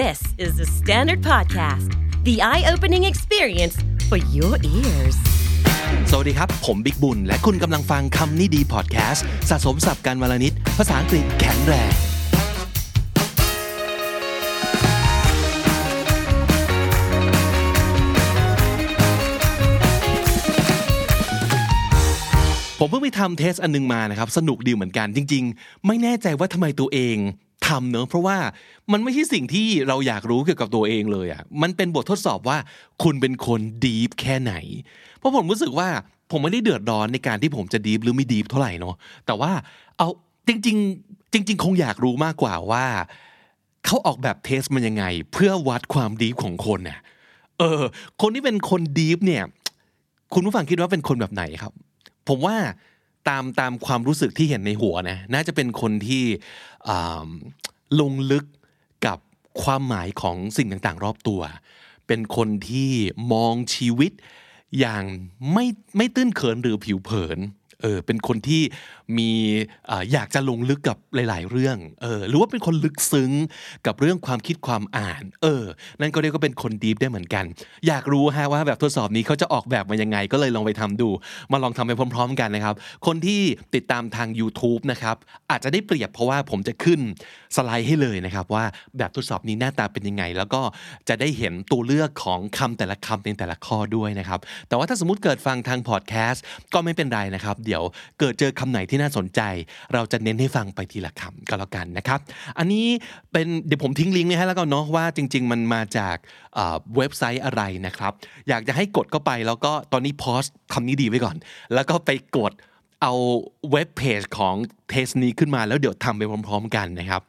This is the Standard Podcast, the eye opening experience for your ears. สวัสดีครับ ผมบิ๊กบุญ และคุณกำลังฟังคำนี้ดีพอดแคสต์สะสมสับการวลนิด ภาษาอังกฤษแข็งแรง ผมเพิ่งไปทำเทสอันนึงมานะครับ สนุกดีเหมือนกันจริง ๆ ไม่แน่ใจว่าทำไมตัวเอง ทำเนอะเพราะว่ามันไม่ใช่สิ่งที่เราอยากรู้เกี่ยวกับตัวเองเลยอะ่ะมันเป็นบททดสอบว่าคุณเป็นคนดีฟแค่ไหน เพราะผมรู้สึกว่าผมไม่ได้เดือดร้อนในการที่ผมจะดีฟหรือไม่ดีฟเท่าไหร่เนาะแต่ว่าเอาจริง ๆ จริง ๆ คงอยากรู้มากกว่าว่าเขาออกแบบเทสมันยังไง เพื่อวัดความดีฟของคนน่ะเออ คนที่เป็นคนดีฟเนี่ย คุณผู้ฟังคิดว่าเป็นคนแบบไหนครับ ผมว่า ตามตามความรู้สึกที่เห็นในหัวนะน่าจะเป็นคนที่ลงลึกกับความหมายของสิ่งต่างๆ รอบตัว เป็นคนที่มองชีวิตอย่างไม่ไม่ตื้นเขินหรือผิวเผินเออเป็นคนที่ มีอยากจะลงลึกกับหลาย ๆ เรื่องเออหรือว่าเป็นคนลึกซึ้งกับเรื่องความคิดความอ่าน เออ นั่นก็เรียกว่าเป็นคนดีฟได้เหมือนกัน อยากรู้ฮะว่าแบบทดสอบนี้เขาจะออกแบบมายังไง ก็เลยลองไปทำดู มาลองทำไปพร้อม ๆ กันนะครับ คนที่ติดตามทาง YouTube นะครับอาจจะได้เปรียบเพราะว่าผมจะขึ้นสไลด์ให้เลยนะครับ ว่าแบบทดสอบนี้หน้าตาเป็นยังไง แล้วก็จะได้เห็นตัวเลือกของคำแต่ละคำในแต่ละข้อด้วยนะครับแต่ว่าถ้าสมมติเกิดฟังทางพอดแคสต์ก็ไม่เป็นไรนะครับ เดี๋ยวเกิดเจอคำไหนที่น่าสนใจ เราจะเน้นให้ฟังไปทีละคำก็แล้วกันนะครับ อันนี้เป็นเดี๋ยวผมทิ้งลิงก์ไว้ให้แล้วกันเนาะว่าจริง ๆ มันมาจากเว็บไซต์อะไรนะครับ อยากจะให้กดเข้าไปแล้วก็ตอนนี้พอสคำนี้ดีไว้ก่อน แล้วก็ไปกดเอาเว็บเพจของเทสนี้ขึ้นมาแล้วเดี๋ยวทำไปพร้อม ๆ กันนะครับ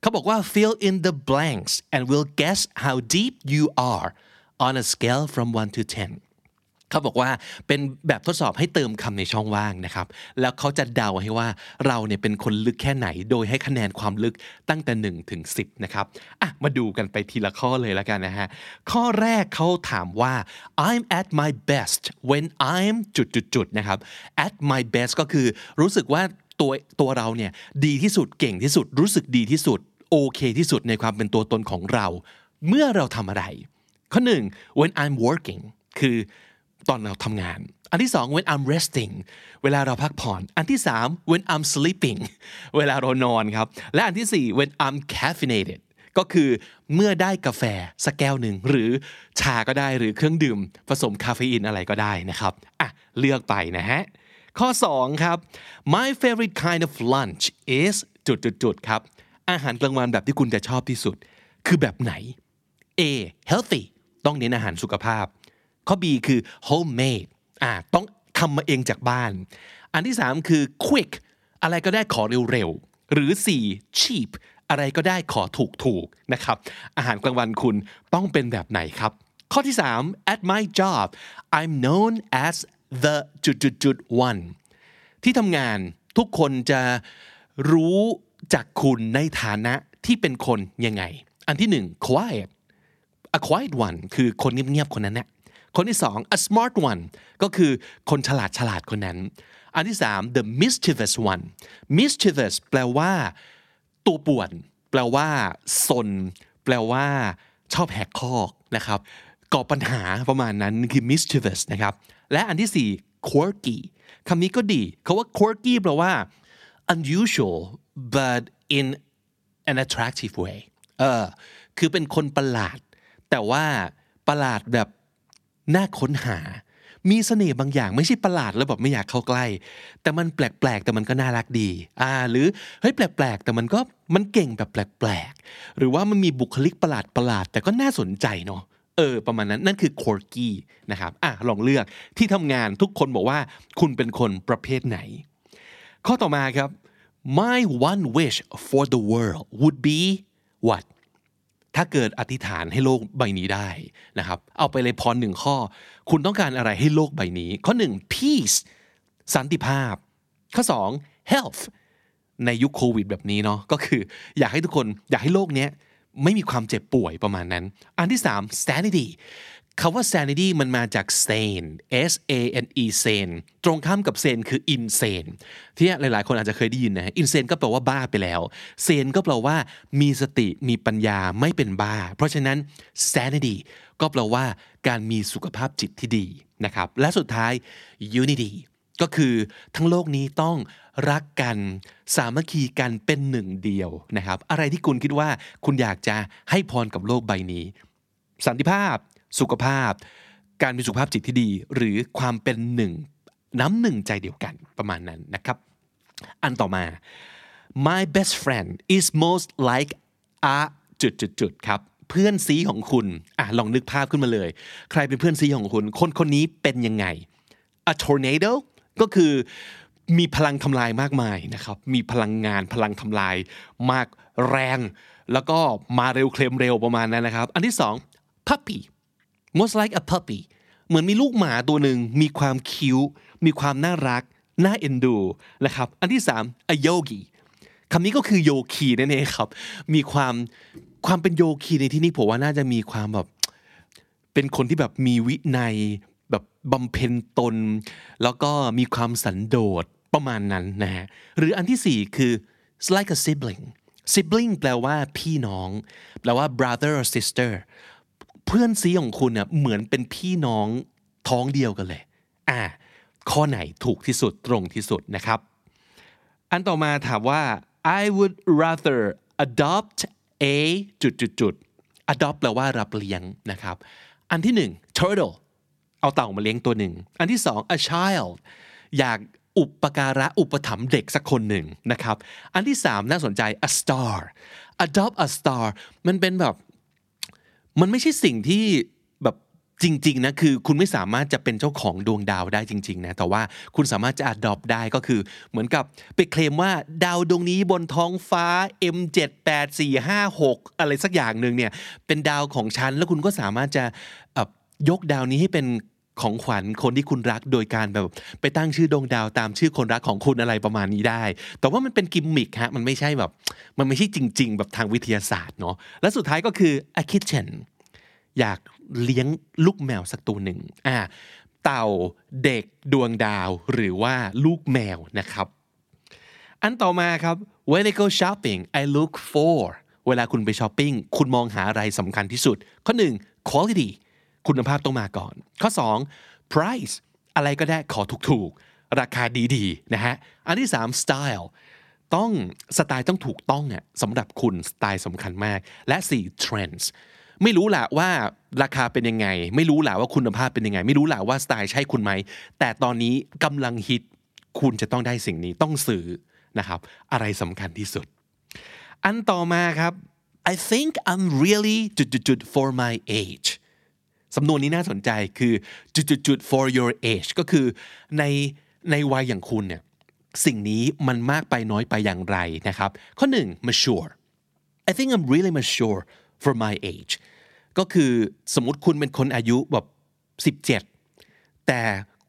เขาบอกว่า fill in the blanks and we'll guess how deep you are on a scale from 1 to 10 เขาบอกว่าเป็นแบบทดสอบให้เติมคำในช่องว่างนะครับ แล้วเขาจะเดาให้ว่าเราเนี่ยเป็นคนลึกแค่ไหน โดยให้คะแนนความลึกตั้งแต่1ถึง10นะครับอะมาดูกันไปทีละข้อเลยแล้วกันนะฮะ ข้อแรกเขาถามว่า I'm at my best when I'm จุดจุดจุดๆๆนะครับ at my best ก็คือรู้สึกว่าตัวตัวเราเนี่ยดีที่สุดเก่งที่สุด รู้สึกดีที่สุด โอเคที่สุดในความเป็นตัวตนของเรา เมื่อเราทำอะไร ข้อหนึ่ง when I'm working คือ ตอนเราทำงาน อันที่สอง when I'm resting เวลาเราพักผ่อน อันที่สาม when I'm sleeping เวลาเรานอนครับ และอันที่สี่ when I'm caffeinated ก็คือเมื่อได้กาแฟสักแก้วหนึ่งหรือชาก็ได้หรือเครื่องดื่ม ผสมคาเฟอีนอะไรก็ได้นะครับอะเลือกไปนะฮะ ข้อ 2 ครับ my favorite kind of lunch is จุดจุดจุดๆๆครับ อาหารกลางวันแบบที่คุณจะชอบที่สุด คือแบบไหน A healthy ต้องเน้นอาหารสุขภาพ ข้อ B คือ homemade อ่าต้องทำมาเองจากบ้าน อันที่ 3 คือ quick อะไรก็ได้ขอเร็วๆ หรือ 4 cheap อะไรก็ได้ขอถูกๆนะครับ อาหารกลางวันคุณต้องเป็นแบบไหนครับ ข้อที่ 3 at my job I'm known as the จุดจุดจุด one ที่ทำงานทุกคนจะรู้จากคุณในฐานะที่เป็นคนยังไง อันที่หนึ่ง quiet a quiet one คือคนเงียบๆคนนั้นนะ คนที่สอง a smart one ก็คือคนฉลาดฉลาดคนนั้น อันที่สาม the mischievous one mischievous แปลว่า ตัวป่วน แปลว่าซนแปลว่า ชอบแหกคอกนะครับก่อปัญหาประมาณนั้นคือ mischievous นะครับ และอันที่สี่ quirky คำนี้ก็ดีเขาว่า quirky แปลว่า unusual but in an attractive way เออคือเป็นคนประหลาด แต่ว่าประหลาดแบบ น่าค้นหา มีเสน่ห์บางอย่างไม่ใช่ประหลาดแล้วแบบไม่อยากเข้าใกล้ แต่มันแปลกๆแต่มันก็น่ารักดี อ่า หรือเฮ้ยแปลกๆ แต่มันก็มันเก่งแบบแปลกๆ หรือว่ามันมีบุคลิกประหลาดประหลาดแต่ก็น่าสนใจเนาะเออประมาณนั้นนั่นคือ quirky นะครับอะลองเลือกที่ทำงานทุกคนบอกว่าคุณเป็นคนประเภทไหน ข้อต่อมาครับ my one wish for the world would be what ถ้าเกิดอธิษฐานให้โลกใบนี้ได้นะครับ เอาไปเลยพรหนึ่งข้อ คุณต้องการอะไรให้โลกใบนี้ ข้อหนึ่ง peace สันติภาพ ข้อสอง health ในยุคโควิดแบบนี้เนาะก็คืออยากให้ทุกคนอยากให้โลกเนี้ยไม่มีความเจ็บป่วยประมาณนั้น อันที่สาม sanity คาว่า sanity มันมาจาก sane S A N E sane ตรงข้ามกับ sane คือ insane ที่หลาย ๆ คนอาจจะเคยได้ยินนะ insane ก็แปลว่าบ้าไปแล้ว sane ก็แปลว่ามีสติมีปัญญาไม่เป็นบ้า เพราะฉะนั้น sanity ก็แปลว่าการมีสุขภาพจิตที่ดีนะครับ และสุดท้าย unity ก็คือทั้งโลกนี้ต้องรักกันสามัคคีกันเป็นหนึ่งเดียวนะครับ อะไรที่คุณคิดว่าคุณอยากจะให้พรกับโลกใบนี้ สันติภาพ สุขภาพ การมีสุขภาพจิตที่ดี หรือความเป็นหนึ่งน้ำหนึ่งใจเดียวกันประมาณนั้นนะครับ อันต่อมา my best friend is most like a จุดจุดจุดครับเพื่อนซีของคุณอะลองนึกภาพขึ้นมาเลย ใครเป็นเพื่อนซีของคุณ คนคนนี้เป็นยังไง a tornado ก็คือมีพลังทำลายมากมายนะครับ มีพลังงานพลังทำลายมากแรง แล้วก็มาเร็วเคลมเร็วประมาณนั้นนะครับ อันที่สอง puppy most like a puppy เหมือนมีลูกหมาตัวหนึ่งมีความคิ้ว มีความน่ารัก น่าเอ็นดูนะครับ อันที่สาม a yogi คำนี้ก็คือโยคีนั่นเองครับ มีความความเป็นโยคีในที่นี้ผมว่าน่าจะมีความแบบเป็นคนที่แบบมีวินัยแบบบำเพ็ญตน แล้วก็มีความสันโดษประมาณนั้นนะฮะหรืออันที่สี่คือ like a sibling sibling แปลว่าพี่น้อง แปลว่า brother or sister เพื่อนซีของคุณเน่ยเหมือนเป็นพี่น้องท้องเดียวกันเลย อ่า ข้อไหนถูกที่สุดตรงที่สุดนะครับ อันต่อมาถามว่า I would rather adopt a จุดจุดจุด adopt แปลว่ารับเลี้ยงนะครับ อันที่หนึ่ง turtle เอาเต่ามาเลี้ยงตัวหนึ่ง อันที่สอง a child อยากอุปการะอุปถัมภ์เด็กสักคนหนึ่งนะครับ อันที่สามน่าสนใจ a star adopt a star มันเป็นแบบ มันไม่ใช่สิ่งที่แบบจริงๆนะคือคุณไม่สามารถจะเป็นเจ้าของดวงดาวได้จริงๆนะแต่ว่าคุณสามารถจะอัดดอปได้ก็คือ เหมือนกับไปเคลมว่าดาวดวงนี้บนท้องฟ้า M78456 อะไรสักอย่างหนึ่งเนี่ยเป็นดาวของฉัน แล้วคุณก็สามารถจะยกดาวนี้ให้เป็น ของขวัญคนที่คุณรักโดยการแบบไปตั้งชื่อดวงดาวตามชื่อคนรักของคุณอะไรประมาณนี้ได้ แต่ว่ามันเป็นกิมมิคฮะมันไม่ใช่แบบ มันไม่ใช่จริง ๆ แบบทางวิทยาศาสตร์เนาะและสุดท้ายก็คือ a kitten อยากเลี้ยงลูกแมวสักตัวหนึ่งอ่าเต่าเด็กดวงดาวหรือว่าลูกแมวนะครับ อันต่อมาครับ when I go shopping I look for เวลาคุณไปช้อปปิ้งคุณมองหาอะไรสำคัญที่สุด ข้อหนึ่ง quality คุณภาพต้องมาก่อน ข้อ 2 price อะไรก็ได้ขอถูกๆ ราคาดีๆนะฮะอันที่ 3 style ต้องสไตล์ต้องถูกต้องอะสำหรับคุณสไตล์สำคัญมาก และ 4 trends ไม่รู้แหละว่าราคาเป็นยังไง ไม่รู้แหละว่าคุณภาพเป็นยังไง ไม่รู้แหละว่าสไตล์ใช่คุณไหม แต่ตอนนี้กำลังฮิตคุณจะต้องได้สิ่งนี้ต้องซื้อนะครับ อะไรสำคัญที่สุด อันต่อมาครับ I think I'm really จุดๆ for my age สำนวนนี้น่าสนใจคือจุดๆ for your age ก็คือในในวัยอย่างคุณเนี่ยสิ่งนี้มันมากไปน้อยไปอย่างไรนะครับ ข้อหนึ่ง mature I think I'm really mature for my age ก็คือสมมติคุณเป็นคนอายุแบบ17 แต่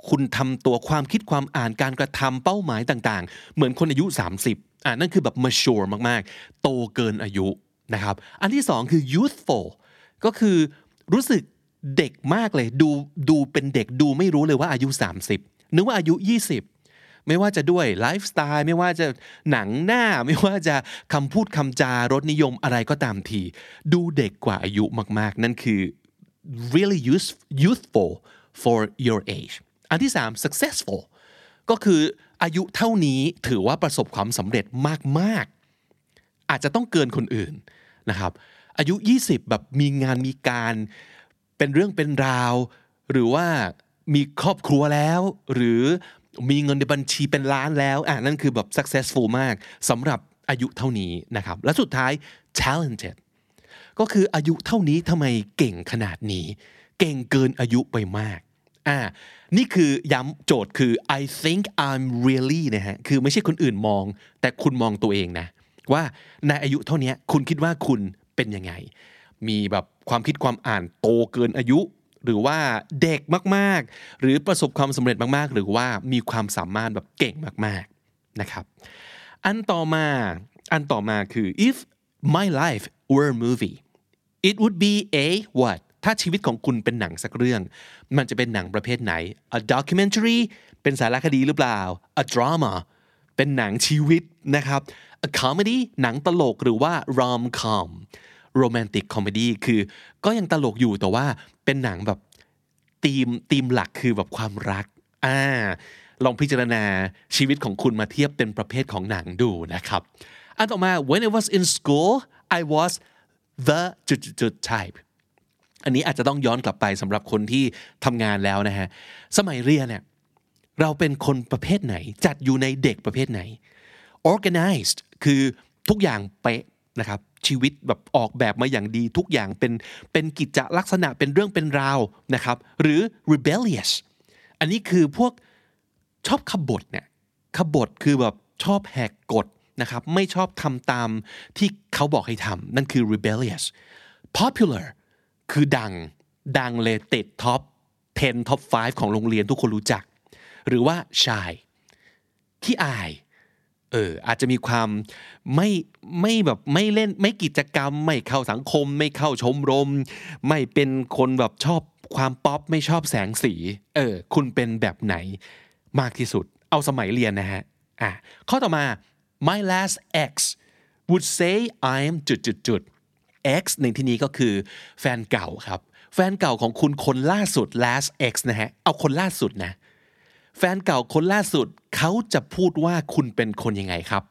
คุณทำตัวความคิดความอ่านการกระทำเป้าหมายต่างๆ เหมือนคนอายุ 30อ่านั่นคือแบบ mature มากๆ โตเกินอายุนะครับ อันที่สองคือ youthful ก็คือรู้สึก เด็กมากเลย ดูดูเป็นเด็กดูไม่รู้เลยว่าอายุ 30 นึกว่าอายุ 20 ไม่ว่าจะด้วยไลฟ์สไตล์ไม่ว่าจะหนังหน้า ไม่ว่าจะคำพูดคำจารสนิยมอะไรก็ตามที ดูเด็กกว่าอายุมากๆ นั่นคือ really youth, youthful for your age อันที่ 3 successful ก็คืออายุเท่านี้ถือว่าประสบความสำเร็จมากๆ อาจจะต้องเกินคนอื่นนะครับอายุ 20 แบบมีงานมีการ เป็นเรื่องเป็นราว หรือว่ามีครอบครัวแล้ว หรือมีเงินในบัญชีเป็นล้านแล้วอะนั่นคือแบบ successful มากสำหรับอายุเท่านี้นะครับ และสุดท้าย talented ก็คืออายุเท่านี้ทำไมเก่งขนาดนี้ เก่งเกินอายุไปมากอ่านี่คือย้ำโจทย์คือ I think I'm really นะฮะคือไม่ใช่คนอื่นมอง แต่คุณมองตัวเองนะ ว่าในอายุเท่านี้คุณคิดว่าคุณเป็นยังไง มีแบบ ความคิดความอ่านโตเกินอายุ หรือว่าเด็กมากๆ หรือประสบความสำเร็จมากๆ หรือว่ามีความสามารถแบบเก่งมากๆนะครับ อันต่อมาอันต่อมาคือ if my life were a movie it would be a what ถ้าชีวิตของคุณเป็นหนังสักเรื่อง มันจะเป็นหนังประเภทไหน a documentary เป็นสารคดีหรือเปล่า a drama เป็นหนังชีวิตนะครับ a comedy หนังตลกหรือว่า rom com romantic comedy คือก็ยังตลกอยู่แต่ว่าเป็นหนังแบบธีมธีมหลักคือแบบความรักอ่าลองพิจารณาชีวิตของคุณมาเทียบเป็นประเภทของหนังดูนะครับ อันต่อมา when I was in school I was the จุดจุด type อันนี้อาจจะต้องย้อนกลับไปสำหรับคนที่ทำงานแล้วนะฮะ สมัยเรียนเนี่ยเราเป็นคนประเภทไหน จัดอยู่ในเด็กประเภทไหน organized คือทุกอย่างเป๊ะนะครับ ชีวิตแบบออกแบบมาอย่างดีทุกอย่างเป็นเป็นกิจลักษณะเป็นเรื่องเป็นราวนะครับ หรือ rebellious อันนี้คือพวกชอบขบฏเนี่ยขบฏคือแบบชอบแหกกฎนะครับไม่ชอบทำตามที่เขาบอกให้ทำนั่นคือ rebellious popular คือดังดังเลยติดท็อป 10 ท็อป 5 ของโรงเรียนทุกคนรู้จัก หรือว่า shy ขี้อาย เอออาจจะมีความไม่ไม่แบบไม่เล่นไม่กิจกรรม ไม่เข้าสังคม ไม่เข้าชมรม ไม่เป็นคนแบบชอบความป๊อปไม่ชอบแสงสี เออ คุณเป็นแบบไหนมากที่สุด เอาสมัยเรียนนะฮะอะข้อต่อมา my last ex would say I'm จุดจุดจุด ex ในที่นี้ก็คือแฟนเก่าครับ แฟนเก่าของคุณคนล่าสุด last ex นะฮะ เอาคนล่าสุดนะ แฟนเก่าคนล่าสุดเขาจะพูดว่าคุณเป็นคนยังไงครับ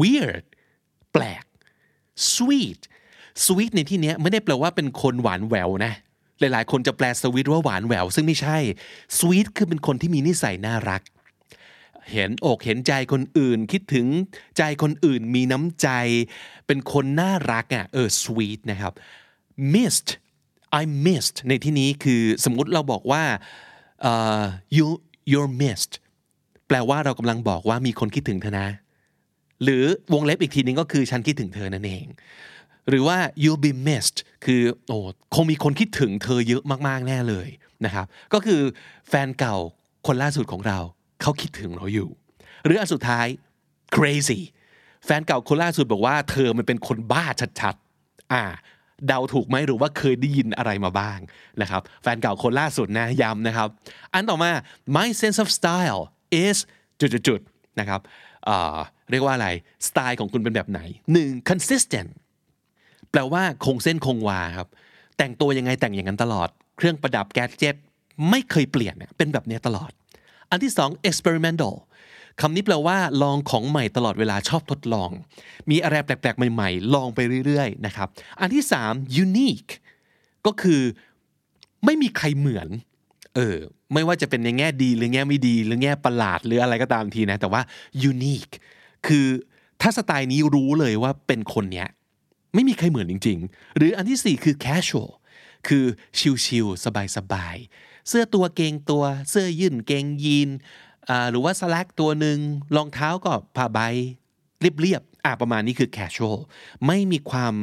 weird แปลก sweet sweet ในที่นี้ไม่ได้แปลว่าเป็นคนหวานแหววนะ หลายๆ คนจะแปล sweet ว่าหวานแหวว ซึ่งไม่ใช่ sweet คือเป็นคนที่มีนิสัยน่ารัก เห็นอกเห็นใจคนอื่น คิดถึงใจคนอื่นมีน้ำใจ เป็นคนน่ารักอะเออ sweet นะครับ missed I missed ในที่นี้คือสมมุติเราบอกว่า uh, you you're missed แปลว่าเรากำลังบอกว่ามีคนคิดถึงเธอนะ หรือวงเล็บอีกทีนึงก็คือฉันคิดถึงเธอนั่นเอง หรือว่า you'll be missed คือโอ้คงมีคนคิดถึงเธอเยอะมากๆแน่เลยนะครับ ก็คือแฟนเก่าคนล่าสุดของเรา เขาคิดถึงเราอยู่ หรืออันสุดท้าย crazy แฟนเก่าคนล่าสุดบอกว่าเธอมันเป็นคนบ้าชัดๆ อ่า เดาถูกไหมหรือว่าเคยได้ยินอะไรมาบ้างนะครับแฟนเก่าคนล่าสุดนะย้ำนะครับ อันต่อมา my sense of style is จุดๆนะครับเรียกว่าอะไรสไตล์ของคุณเป็นแบบไหน 1. consistent แปลว่าคงเส้นคงวาครับ แต่งตัวยังไงแต่งอย่างนั้นตลอด เครื่องประดับแกดเจ็ตไม่เคยเปลี่ยนเป็นแบบนี้ตลอด อันที่สอง experimental คำนี้แปลว่า ลองของใหม่ตลอดเวลาชอบทดลอง มีอะไรแปลกๆ ใหม่ๆ ลองไปเรื่อยๆนะครับ อันที่สาม unique ก็คือไม่มีใครเหมือน เออ ไม่ว่าจะเป็นในแง่ดีหรือแง่ไม่ดี หรือแง่ประหลาดหรืออะไรก็ตามทีนะ แต่ว่า unique คือถ้าสไตล์นี้รู้เลยว่าเป็นคนเนี้ยไม่มีใครเหมือนจริง ๆ หรืออันที่สี่คือ casual คือชิลๆสบายๆเสื้อตัวเกงตัว เสื้อยืดเกงยีน หรือว่าสแลกตัวหนึ่งรองเท้าก็ผ้าใบเรียบๆอ่าประมาณนี้คือ casual ไม่มีความ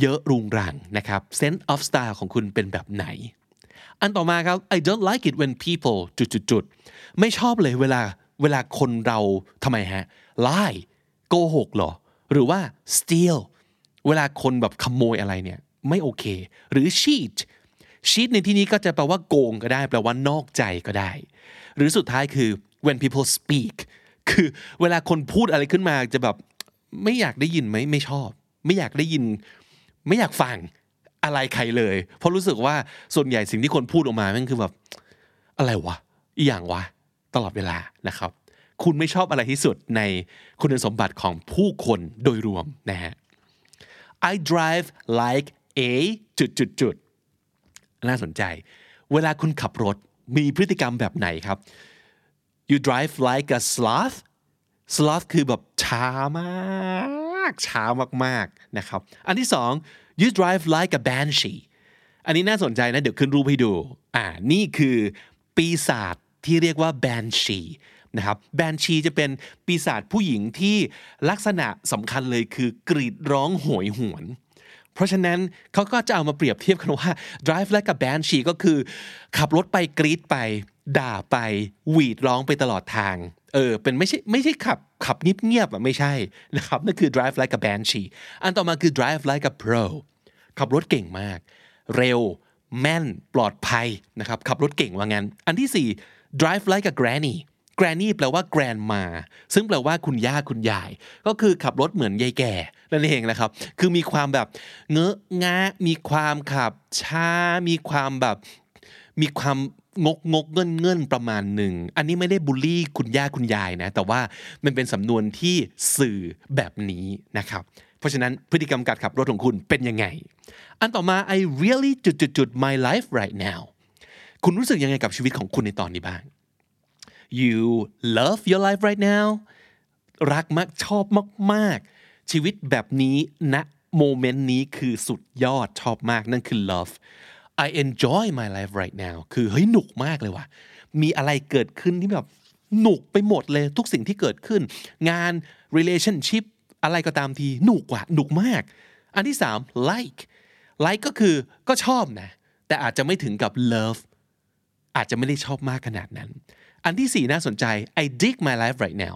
เยอะรุงรังนะครับ sense of style ของคุณเป็นแบบไหน อันต่อมาครับ I don't like it when people จุดๆไม่ชอบเลยเวลาเวลาคนเราทำไมฮะ lie โกหกหรอ หรือว่า steal เวลาคนแบบขโมยอะไรเนี่ย ไม่โอเค หรือ cheat cheat ในที่นี้ก็จะแปลว่าโกงก็ได้ แปลว่านอกใจก็ได้ หรือสุดท้ายคือ when people speak คือเวลาคนพูดอะไรขึ้นมาจะแบบไม่อยากได้ยินไหมไม่ชอบ ไม่อยากได้ยิน ไม่อยากฟังอะไรใครเลย เพราะรู้สึกว่าส่วนใหญ่สิ่งที่คนพูดออกมามันคือแบบอะไรวะอีอย่างวะ ตลอดเวลานะครับ คุณไม่ชอบอะไรที่สุดในคุณสมบัติของผู้คนโดยรวมนะฮะ I drive like a จุดจุดจุดน่าสนใจ เวลาคุณขับรถมีพฤติกรรมแบบไหนครับ you drive like a sloth sloth คือแบบช้ามากช้ามากๆนะครับ อันที่สอง you drive like a banshee อันนี้น่าสนใจนะ เดี๋ยวขึ้นรูปให้ดู อ่า นี่คือปีศาจที่เรียกว่า banshee นะครับ banshee จะเป็นปีศาจผู้หญิงที่ลักษณะสำคัญเลยคือกรีดร้องโหยหวน เพราะฉะนั้นเขาก็จะเอามาเปรียบเทียบกันว่า drive like a banshee ก็คือ ขับรถไปกรีดไป ด่าไปหวีดร้องไปตลอดทาง เออ เป็นไม่ใช่ไม่ใช่ขับขับเงียบๆอะไม่ใช่นะครับนั่นคือ drive like a banshee อันต่อมาคือ drive like a pro ขับรถเก่งมาก เร็ว แม่นปลอดภัยนะครับขับรถเก่งว่างั้น อันที่สี่ drive like a granny granny แปลว่า grandma ซึ่งแปลว่าคุณย่าคุณยาย ก็คือขับรถเหมือนยายแก่นั่นเองนะครับ คือมีความแบบเงอะงะ มีความขับช้า มีความแบบมีความงกงกเงินเงินประมาณหนึ่ง อันนี้ไม่ได้บูลลี่คุณย่าคุณยายนะ แต่ว่ามันเป็นสำนวนที่สื่อแบบนี้นะครับ เพราะฉะนั้นพฤติกรรมการขับรถของคุณเป็นยังไง อันต่อมา I really จุดจุดจุด my life right now คุณรู้สึกยังไงกับชีวิตของคุณในตอนนี้บ้าง you love your life right now รักมากชอบมากๆ ชีวิตแบบนี้ณโมเมนต์นี้คือสุดยอดชอบมากนั่นคือ love I enjoy my life right now คือเฮ้ยหนุกมากเลยว่ะ มีอะไรเกิดขึ้นที่แบบหนุกไปหมดเลยทุกสิ่งที่เกิดขึ้น งาน relationship อะไรก็ตามทีหนุกว่ะหนุกมาก อันที่สาม like like ก็คือก็ชอบนะ แต่อาจจะไม่ถึงกับ love อาจจะไม่ได้ชอบมากขนาดนั้น อันที่สี่น่าสนใจ I dig my life right now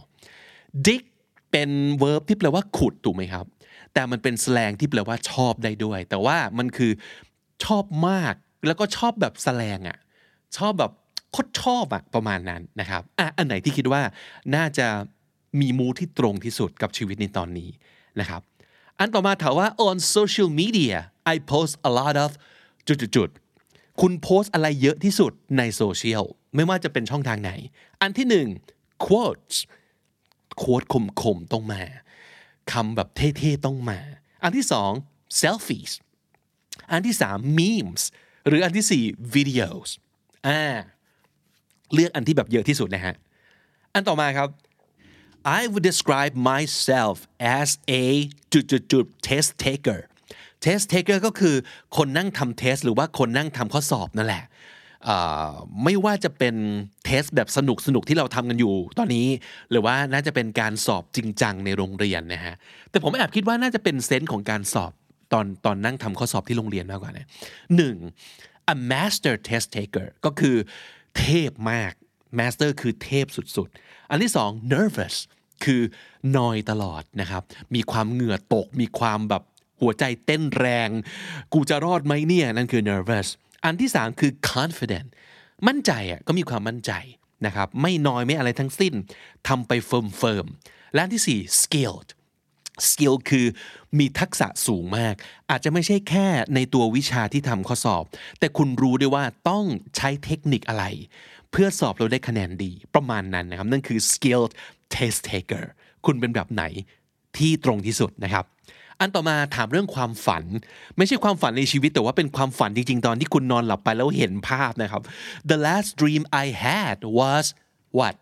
dig เป็น verb ที่แปลว่าขุดถูกไหมครับ แต่มันเป็น slang ที่แปลว่าชอบได้ด้วย แต่ว่ามันคือชอบมากแล้วก็ชอบแบบ slang อะชอบแบบโคตรชอบอะประมาณนั้นนะครับอะอันไหนที่คิดว่าน่าจะมีมูที่ตรงที่สุดกับชีวิตในตอนนี้นะครับ อันต่อมาถามว่า on social media I post a lot of จุดๆ คุณโพสต์อะไรเยอะที่สุดในโซเชียลไม่ว่าจะเป็นช่องทางไหน อันที่หนึ่ง quotes โค้ดคมๆต้องมาคำแบบเท่ๆต้องมา อันที่สอง selfies อันที่สาม memes หรืออันที่สี่ videos อ่าเลือกอันที่แบบเยอะที่สุดนะฮะ อันต่อมาครับ I would describe myself as a จุดจุดจุด test taker test taker ก็คือคนนั่งทำเทสหรือว่าคนนั่งทำข้อสอบนั่นแหละไม่ว่าจะเป็นเทสแบบสนุกสนุกที่เราทำกันอยู่ตอนนี้ หรือว่าน่าจะเป็นการสอบจริงจังในโรงเรียนนะฮะแต่ผมแอบคิดว่าน่าจะเป็นเซนส์ของการสอบตอนตอนนั่งทำข้อสอบที่โรงเรียนมากกว่านะหนึ่ง a master test taker ก็คือเทพมาก master คือเทพสุดๆ อันที่สอง nervous คือนอยตลอดนะครับ มีความเหงื่อตก มีความแบบ หัวใจเต้นแรง กูจะรอดไหมเนี่ย นั่นคือ nervous อันที่สามคือ confident มั่นใจอะก็มีความมั่นใจนะครับไม่น้อยไม่อะไรทั้งสิ้นทำไป firm firm และอันที่สี่ skilled skill คือมีทักษะสูงมาก อาจจะไม่ใช่แค่ในตัววิชาที่ทำข้อสอบ แต่คุณรู้ด้วยว่าต้องใช้เทคนิคอะไร เพื่อสอบเราได้คะแนนดีประมาณนั้นนะครับ นั่นคือ skilled test taker คุณเป็นแบบไหนที่ตรงที่สุดนะครับ อันต่อมาถามเรื่องความฝัน ไม่ใช่ความฝันในชีวิตแต่ว่าเป็นความฝันจริงๆ ตอนที่คุณนอนหลับไปแล้วเห็นภาพนะครับ the last dream I had was what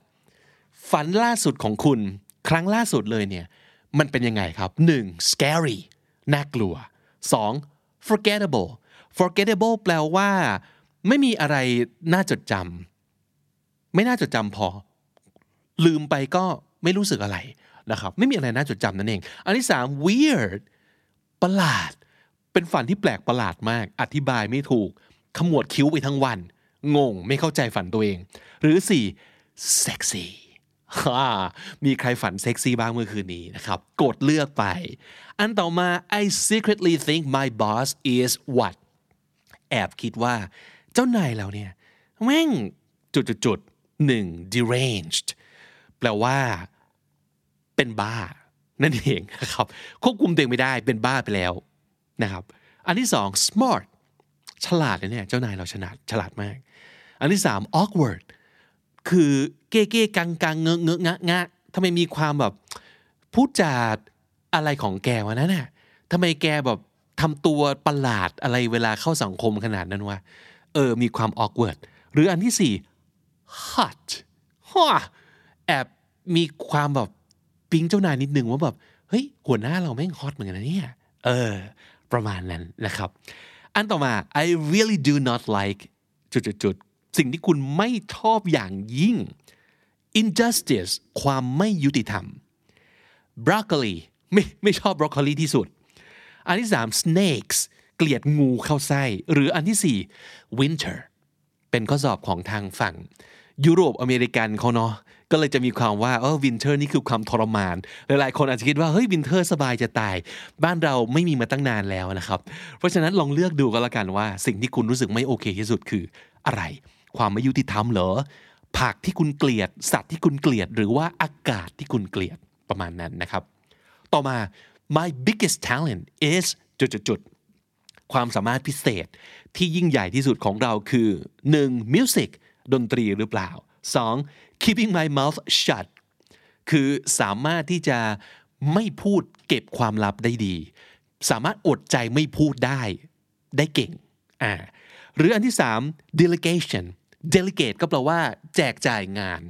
ฝันล่าสุดของคุณ ครั้งล่าสุดเลยเนี่ย มันเป็นยังไงครับ 1. scary น่ากลัว 2. forgettable forgettable แปลว่า ไม่มีอะไรน่าจดจำไม่น่าจดจำพอ ลืมไปก็ไม่รู้สึกอะไร นะครับไม่มีอะไรน่าจดจำนั่นเอง อันที่ 3 weird ประหลาด เป็นฝันที่แปลกประหลาดมาก อธิบายไม่ถูก ขมวดคิ้วไปทั้งวัน งงไม่เข้าใจฝันตัวเอง หรือ 4. sexy มีใครฝันเซ็กซี่บ้างเมื่อคืนนี้นะครับ กดเลือกไป อันต่อมา I secretly think my boss is what แอบคิดว่าเจ้านายเราเนี่ยแม่งจุดจุดจุดหนึ่ง deranged แปลว่า เป็นบ้า นั่นเองนะครับควบคุมตัวเองไม่ได้เป็นบ้าไปแล้วนะครับ อันที่สอง smart ฉลาดเลยเนี่ยเจ้านายเราฉลาดฉลาดมาก อันที่สาม awkward คือเก้เก้กังกังเงอะเงอะงะงะทำไมมีความแบบพูดจาอะไรของแกวะนั่นน่ะทำไมแกแบบทำตัวประหลาดอะไรเวลาเข้าสังคมขนาดนั้นวะเออมีความ awkward หรืออันที่สี่ hot ฮะแอบมีความแบบ ปิ๊งเจ้านายนิดนึงว่าแบบเฮ้ยหัวหน้าเราแม่งฮอตเหมือนกันนะเนี่ยเออประมาณนั้นนะครับ อันต่อมา I really do not like จุดๆสิ่งที่คุณไม่ชอบอย่างยิ่ง injustice ความไม่ยุติธรรม broccoli ไม่ไม่ชอบ broccoli ที่สุด อันที่สาม snakes เกลียดงูเข้าไส้ หรืออันที่สี่ winter เป็นข้อสอบของทางฝั่ง ยุโรปอเมริกันเขาเนาะ ก็เลยจะมีความว่าเออ winter นี่คือความทรมาน หลายๆ คนอาจจะคิดว่าเฮ้ย winter สบายจะตาย บ้านเราไม่มีมาตั้งนานแล้วนะครับ เพราะฉะนั้นลองเลือกดูก็แล้วกันว่า สิ่งที่คุณรู้สึกไม่โอเคที่สุดคืออะไร ความไม่ยุติธรรมเหรอ ผักที่คุณเกลียด สัตว์ที่คุณเกลียด หรือว่าอากาศที่คุณเกลียดประมาณนั้นนะครับ ต่อมา my biggest talent is จุดๆความสามารถพิเศษที่ยิ่งใหญ่ที่สุดของเราคือ 1. music ดนตรีหรือเปล่า 2. Keeping my mouth shut คือสามารถที่จะไม่พูดเก็บความลับได้ดี สามารถอดใจไม่พูดได้ได้เก่งอ่าหรืออันที่ 3 delegation delegate ก็แปลว่า แจกจ่ายงาน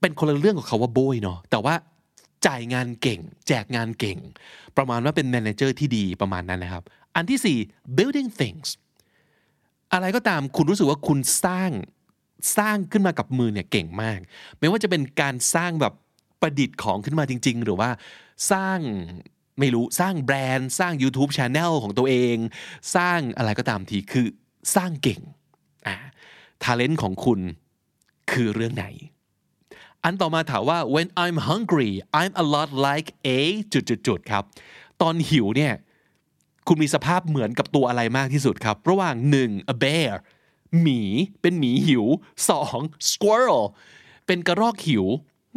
เป็นคนละเรื่องกับเขาว่าโบยเนาะแต่ว่าจ่ายงานเก่ง แจกงานเก่ง ประมาณว่าเป็น manager ที่ดีประมาณนั้นนะครับ อันที่ 4 building things อะไรก็ตามคุณรู้สึกว่าคุณสร้าง สร้างขึ้นมากับมือเนี่ยเก่งมาก ไม่ว่าจะเป็นการสร้างแบบประดิษฐ์ของขึ้นมาจริง ๆ หรือว่าสร้างไม่รู้สร้างแบรนด์ สร้าง YouTube Channel ของตัวเอง สร้างอะไรก็ตามทีคือสร้างเก่งอ่า talent ของคุณคือเรื่องไหน อันต่อมาถามว่า when I'm hungry I'm a lot like a จุดๆครับ ตอนหิวเนี่ย คุณมีสภาพเหมือนกับตัวอะไรมากที่สุดครับ ระหว่าง 1. a bear หมีเป็นหมีหิว 2. squirrel เป็นกระรอกหิว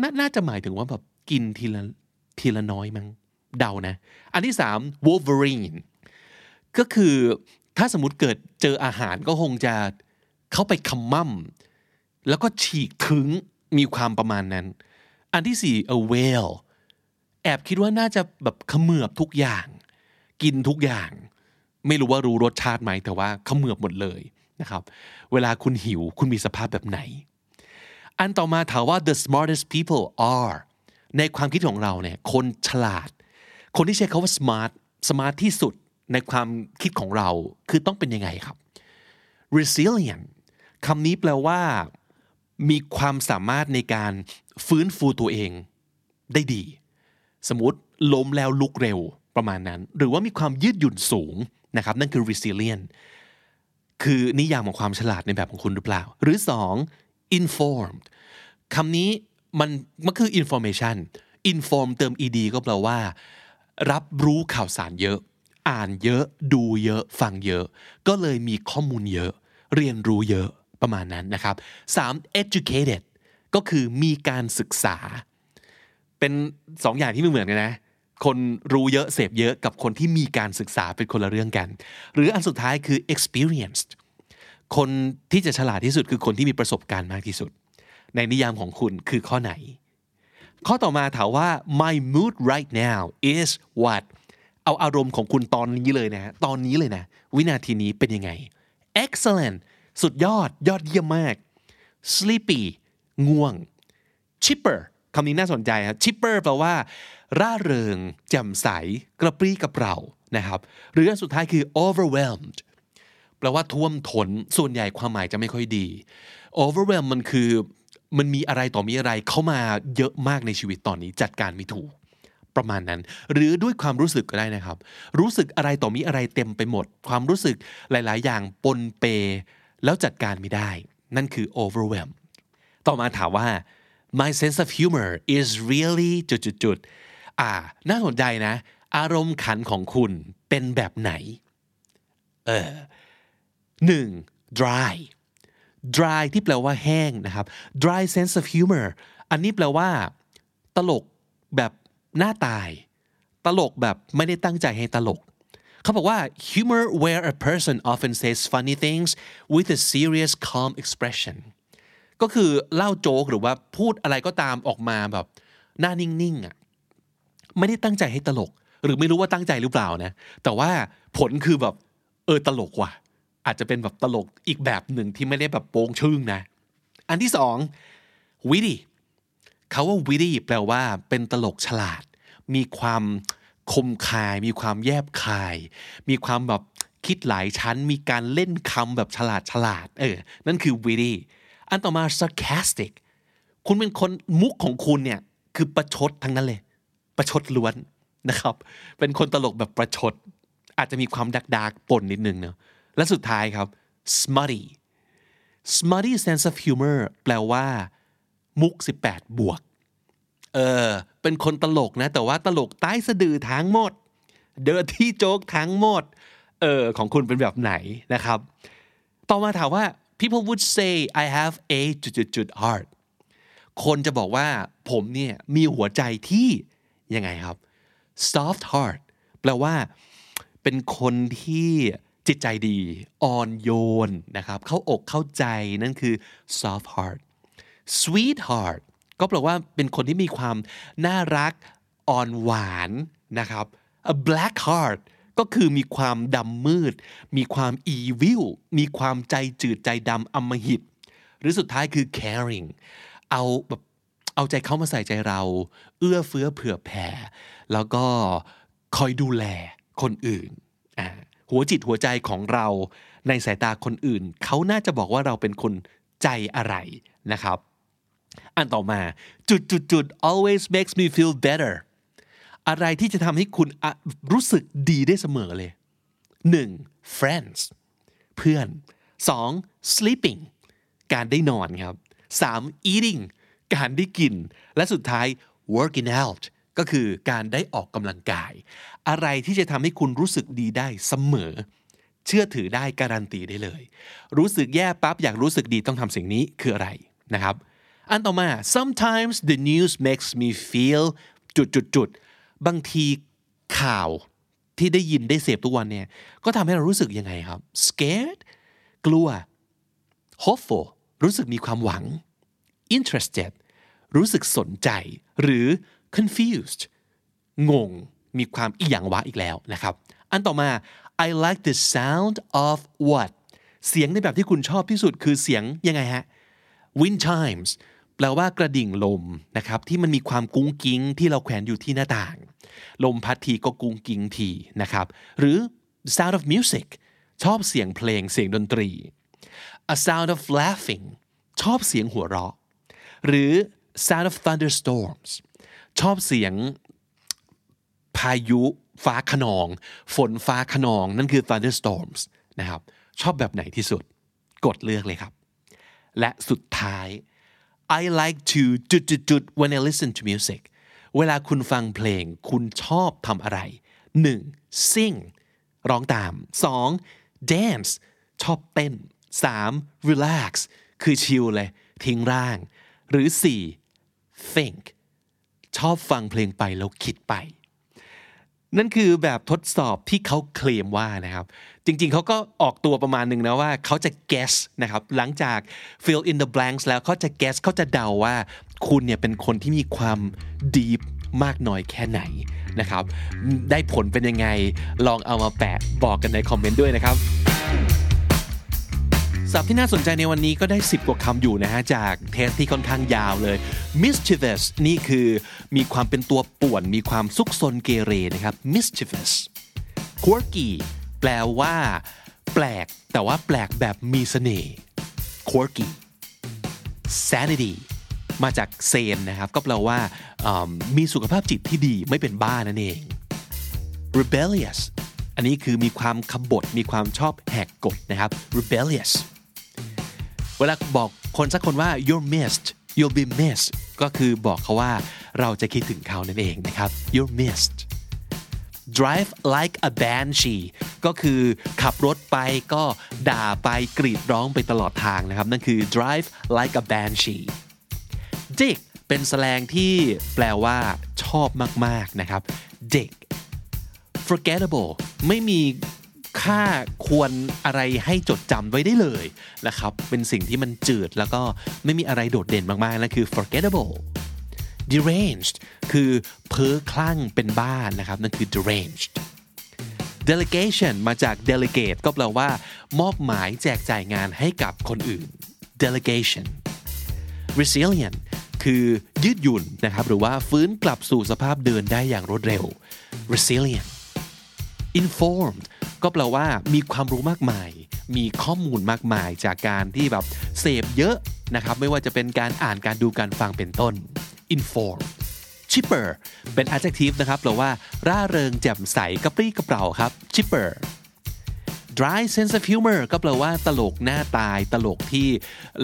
นน่าจะหมายถึงว่าแบบกินทีละทีละน้อยมั้งเดานะ อันที่ 3. wolverine ก็คือถ้าสมมติเกิดเจออาหารก็คงจะเข้าไปคำมั่มแล้วก็ฉีกถึงมีความประมาณนั้น อันที่สี่ a whale แอบคิดว่าน่าจะแบบเขมือบทุกอย่าง กินทุกอย่าง ไม่รู้ว่ารู้รสชาติไหมแต่ว่าเขมือบหมดเลย นะครับ เวลาคุณหิวคุณมีสภาพแบบไหน อันต่อมาถามว่า the smartest people are ในความคิดของเราเนี่ยคนฉลาด คนที่ใช้คาว่า smart smart ที่สุดในความคิดของเราคือต้องเป็นยังไงครับ resilient คำนี้แปลว่า มีความสามารถในการฟื้นฟูตัวเองได้ดี สมมติล้มแล้วลุกเร็วประมาณนั้น หรือว่ามีความยืดหยุ่นสูงนะครับนั่นคือ resilient คือนิยามของความฉลาดในแบบของคุณหรือเปล่า หรือ 2. informed คำนี้มันมันคือ information inform เติม ed ก็แปลว่า รับรู้ข่าวสารเยอะ อ่านเยอะ ดูเยอะ ฟังเยอะ ก็เลยมีข้อมูลเยอะ เรียนรู้เยอะประมาณนั้นนะครับ 3. educated ก็คือมีการศึกษา เป็นสองอย่างที่ไม่เหมือนกันนะ คนรู้เยอะเสพเยอะกับคนที่มีการศึกษาเป็นคนละเรื่องกัน หรืออันสุดท้ายคือ experienced คนที่จะฉลาดที่สุดคือคนที่มีประสบการณ์มากที่สุด ในนิยามของคุณคือข้อไหน ข้อต่อมาถามว่า my mood right now is what เอาอารมณ์ของคุณตอนนี้เลยนะตอนนี้เลยนะ วินาทีนี้เป็นยังไง excellent สุดยอดยอดเยี่ยมมาก sleepy ง่วง chipper คำนี้น่าสนใจครับ chipper แปลว่า ร่าเริง แจ่มใส กระปรี้กระเปร่านะครับหรืออันสุดท้ายคือ overwhelmed แปลว่าท่วมท้นส่วนใหญ่ความหมายจะไม่ค่อยดี overwhelm มันคือมันมีอะไรต่อมีอะไรเข้ามาเยอะมากในชีวิตตอนนี้จัดการไม่ถูกประมาณนั้น หรือด้วยความรู้สึกก็ได้นะครับ รู้สึกอะไรต่อมีอะไรเต็มไปหมด ความรู้สึกหลาย ๆ อย่างปนเป แล้วจัดการไม่ได้ นั่นคือ overwhelm ต่อมาถามว่า my sense of humor is really จุดๆ อ่า น่าสนใจนะ อารมณ์ขันของคุณเป็นแบบไหน เออหนึ่ง dry dry ที่แปลว่าแห้งนะครับ dry sense of humor อันนี้แปลว่า ตลกแบบหน้าตาย ตลกแบบไม่ได้ตั้งใจให้ตลก เขาบอกว่า humor where a person often says funny things with a serious calm expression ก็คือเล่าโจ๊กหรือว่าพูดอะไรก็ตามออกมาแบบ หน้านิ่งๆอะ ไม่ได้ตั้งใจให้ตลก หรือไม่รู้ว่าตั้งใจหรือเปล่านะ แต่ว่าผลคือแบบเออตลกว่ะ อาจจะเป็นแบบตลกอีกแบบหนึ่งที่ไม่ได้แบบโป้งชึ่งนะ อันที่สอง witty เขาว่า witty แปลว่าเป็นตลกฉลาด มีความคมคาย มีความแยบคาย มีความแบบคิดหลายชั้น มีการเล่นคำแบบฉลาดฉลาด เออ นั่นคือ witty อันต่อมา sarcastic คุณเป็นคนมุกของคุณเนี่ย คือประชดทั้งนั้นเลย ประชดล้วนนะครับ เป็นคนตลกแบบประชด อาจจะมีความดักดักปนนิดนึงเนาะและสุดท้ายครับ smutty smutty sense of humor แปลว่า มุก 18 บวก เออ เป็นคนตลกนะ แต่ว่าตลกใต้สะดือทั้งหมด เดอร์ที่โจ๊กทั้งหมด เออ ของคุณเป็นแบบไหนนะครับ ต่อมาถามว่า people would say I have a จุดจุดจุด heart คนจะบอกว่าผมเนี่ยมีหัวใจที่ ยังไงครับ soft heart แปลว่าเป็นคนที่จิตใจดี อ่อนโยนนะครับ เข้าอกเข้าใจนั่นคือ soft heart sweetheart ก็แปลว่าเป็นคนที่มีความน่ารักอ่อนหวานนะครับ a black heart ก็คือมีความดำมืด มีความ evil มีความใจจืดใจดำอำมหิต หรือสุดท้ายคือ caring เอาแบบ เอาใจเขามาใส่ใจเรา เอื้อเฟื้อเผื่อแผ่ แล้วก็คอยดูแลคนอื่น หัวจิตหัวใจของเราในสายตาคนอื่น เขาน่าจะบอกว่าเราเป็นคนใจอะไรนะครับ อันต่อมาจุดจุดจุด always makes me feel better อะไรที่จะทำให้คุณรู้สึกดีได้เสมอเลย 1. friends เพื่อน 2. sleeping การได้นอนครับ 3. eating การได้กิน และสุดท้าย working out ก็คือการได้ออกกำลังกาย อะไรที่จะทำให้คุณรู้สึกดีได้เสมอ เชื่อถือได้การันตีได้เลย รู้สึกแย่ปั๊บอยากรู้สึกดีต้องทำสิ่งนี้คืออะไรนะครับ อันต่อมา sometimes the news makes me feel จุดจุดจุดบางทีข่าวที่ได้ยินได้เสพทุกวันเนี่ย ก็ทำให้เรารู้สึกยังไงครับ scared กลัว hopeful รู้สึกมีความหวัง interested รู้สึกสนใจ หรือ confused งง มีความอีหยังวะอีกแล้วนะครับ อันต่อมา I like the sound of what เสียงในแบบที่คุณชอบที่สุดคือเสียงยังไงฮะ wind chimes แปลว่ากระดิ่งลมนะครับที่มันมีความกุ้งกิ้งที่เราแขวนอยู่ที่หน้าต่าง ลมพัดทีก็กุ้งกิ้งทีนะครับ หรือ sound of music ชอบเสียงเพลงเสียงดนตรี a sound of laughing ชอบเสียงหัวเราะ หรือ sound of thunderstorms ชอบเสียงพายุฟ้าขนอง ฝนฟ้าขนองนั่นคือ thunderstorms นะครับชอบแบบไหนที่สุด กดเลือกเลยครับ และสุดท้าย I like to จุดจุดจุด when I listen to music เวลาคุณฟังเพลงคุณชอบทำอะไร 1. sing ร้องตาม 2. dance ชอบเต้น 3. relax คือชิลเลย ทิ้งร่าง หรือ 4. think ชอบฟังเพลงไปแล้วคิดไป นั่นคือแบบทดสอบที่เขาเคลมว่านะครับ จริงๆ เขาก็ออกตัวประมาณหนึ่งนะว่าเขาจะ guess นะครับ หลังจาก fill in the blanks แล้วเขาจะ guess เขาจะเดาว่า คุณเนี่ยเป็นคนที่มีความ deep มากน้อยแค่ไหนนะครับ ได้ผลเป็นยังไง ลองเอามาแปะบอกกันในคอมเมนต์ด้วยนะครับ ศัพท์ที่น่าสนใจในวันนี้ก็ได้ 10 กว่าคำอยู่นะฮะ จากเทสที่ค่อนข้างยาวเลย mischievous นี่คือมีความเป็นตัวป่วน มีความซุกซนเกเรนะครับ mischievous quirky แปลว่า แปลก แต่ว่าแปลกแบบมีเสน่ห์ quirky sanity มาจากเซนนะครับ ก็แปลว่ามมีสุขภาพจิตที่ดีไม่เป็นบ้านั่นเอง rebellious อันนี้คือมีความขบฏมีความชอบแหกกฎนะครับ rebellious เวลาบอกคนสักคนว่า you're missed you'll be missed ก็คือบอกเขาว่าเราจะคิดถึงเขานั่นเองนะครับ you're missed drive like a banshee ก็คือขับรถไปก็ด่าไปกรีดร้องไปตลอดทางนะครับ นั่นคือ drive like a banshee dick เป็นแสลงที่แปลว่า ชอบมาก ๆ นะครับ dick forgettable ไม่มี ค่าควรอะไรให้จดจำไว้ได้เลยนะครับ เป็นสิ่งที่มันจืดแล้วก็ไม่มีอะไรโดดเด่นมากๆนั่นคือ forgettable deranged คือเพ้อคลั่งเป็นบ้านนะครับ นั่นคือ deranged delegation มาจาก delegate ก็แปลว่า มอบหมายแจกจ่ายงานให้กับคนอื่น delegation resilient คือยืดหยุ่นนะครับ หรือว่าฟื้นกลับสู่สภาพเดินได้อย่างรวดเร็ว resilient informed ก็แปลว่ามีความรู้มากมาย มีข้อมูลมากมายจากการที่แบบเสพเยอะนะครับ ไม่ว่าจะเป็นการอ่านการดูการฟังเป็นต้น informed chipper เป็น adjective นะครับแปลว่าร่าเริงแจ่มใสกระปรี้กระเปร่าครับ chipper dry sense of humor ก็แปลว่าตลกหน้าตายตลกที่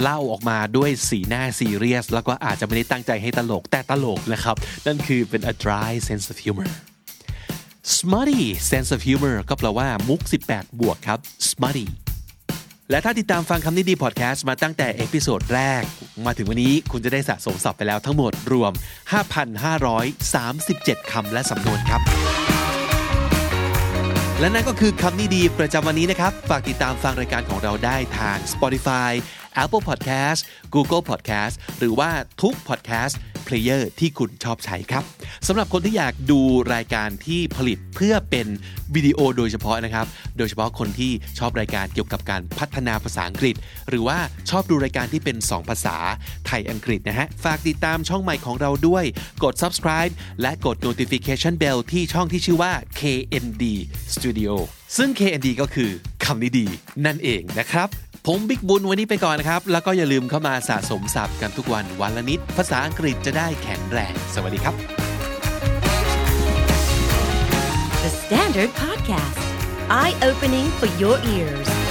เล่าออกมาด้วยสีหน้าซีเรียส แล้วก็อาจจะไม่ได้ตั้งใจให้ตลกแต่ตลกนะครับ นั่นคือเป็น a dry sense of humor smutty sense of humor ก็แปลว่ามุก 18 บวกครับ smutty และถ้าติดตามฟังคำนี้ดีพอดแคสต์มาตั้งแต่ episode แรก มาถึงวันนี้คุณจะได้สะสมศัพท์ไปแล้วทั้งหมดรวม 5,537 คำและสำนวนครับ และนั่นก็คือคำนี้ดีประจำวันนี้นะครับ ฝากติดตามฟังรายการของเราได้ทาง Spotify Apple Podcast Google Podcast หรือว่าทุก podcast player ที่คุณชอบใช้ครับสำหรับคนที่อยากดูรายการที่ผลิตเพื่อเป็นวิดีโอโดยเฉพาะนะครับ โดยเฉพาะคนที่ชอบรายการเกี่ยวกับการพัฒนาภาษาอังกฤษ หรือว่าชอบดูรายการที่เป็น 2 ภาษาไทยอังกฤษนะฮะ ฝากติดตามช่องใหม่ของเราด้วย กด subscribe และกด notification bell ที่ช่องที่ชื่อว่า KND Studio ซึ่ง KND ก็คือคำนี้ดี นั่นเองนะครับ ผมบิ๊กบุญวันนี้ไปก่อนนะครับ แล้วก็อย่าลืมเข้ามาสะสมศัพท์กันทุกวันวันละนิด ภาษาอังกฤษจะได้แข็งแรง สวัสดีครับ The Standard Podcast, eye opening for your ears.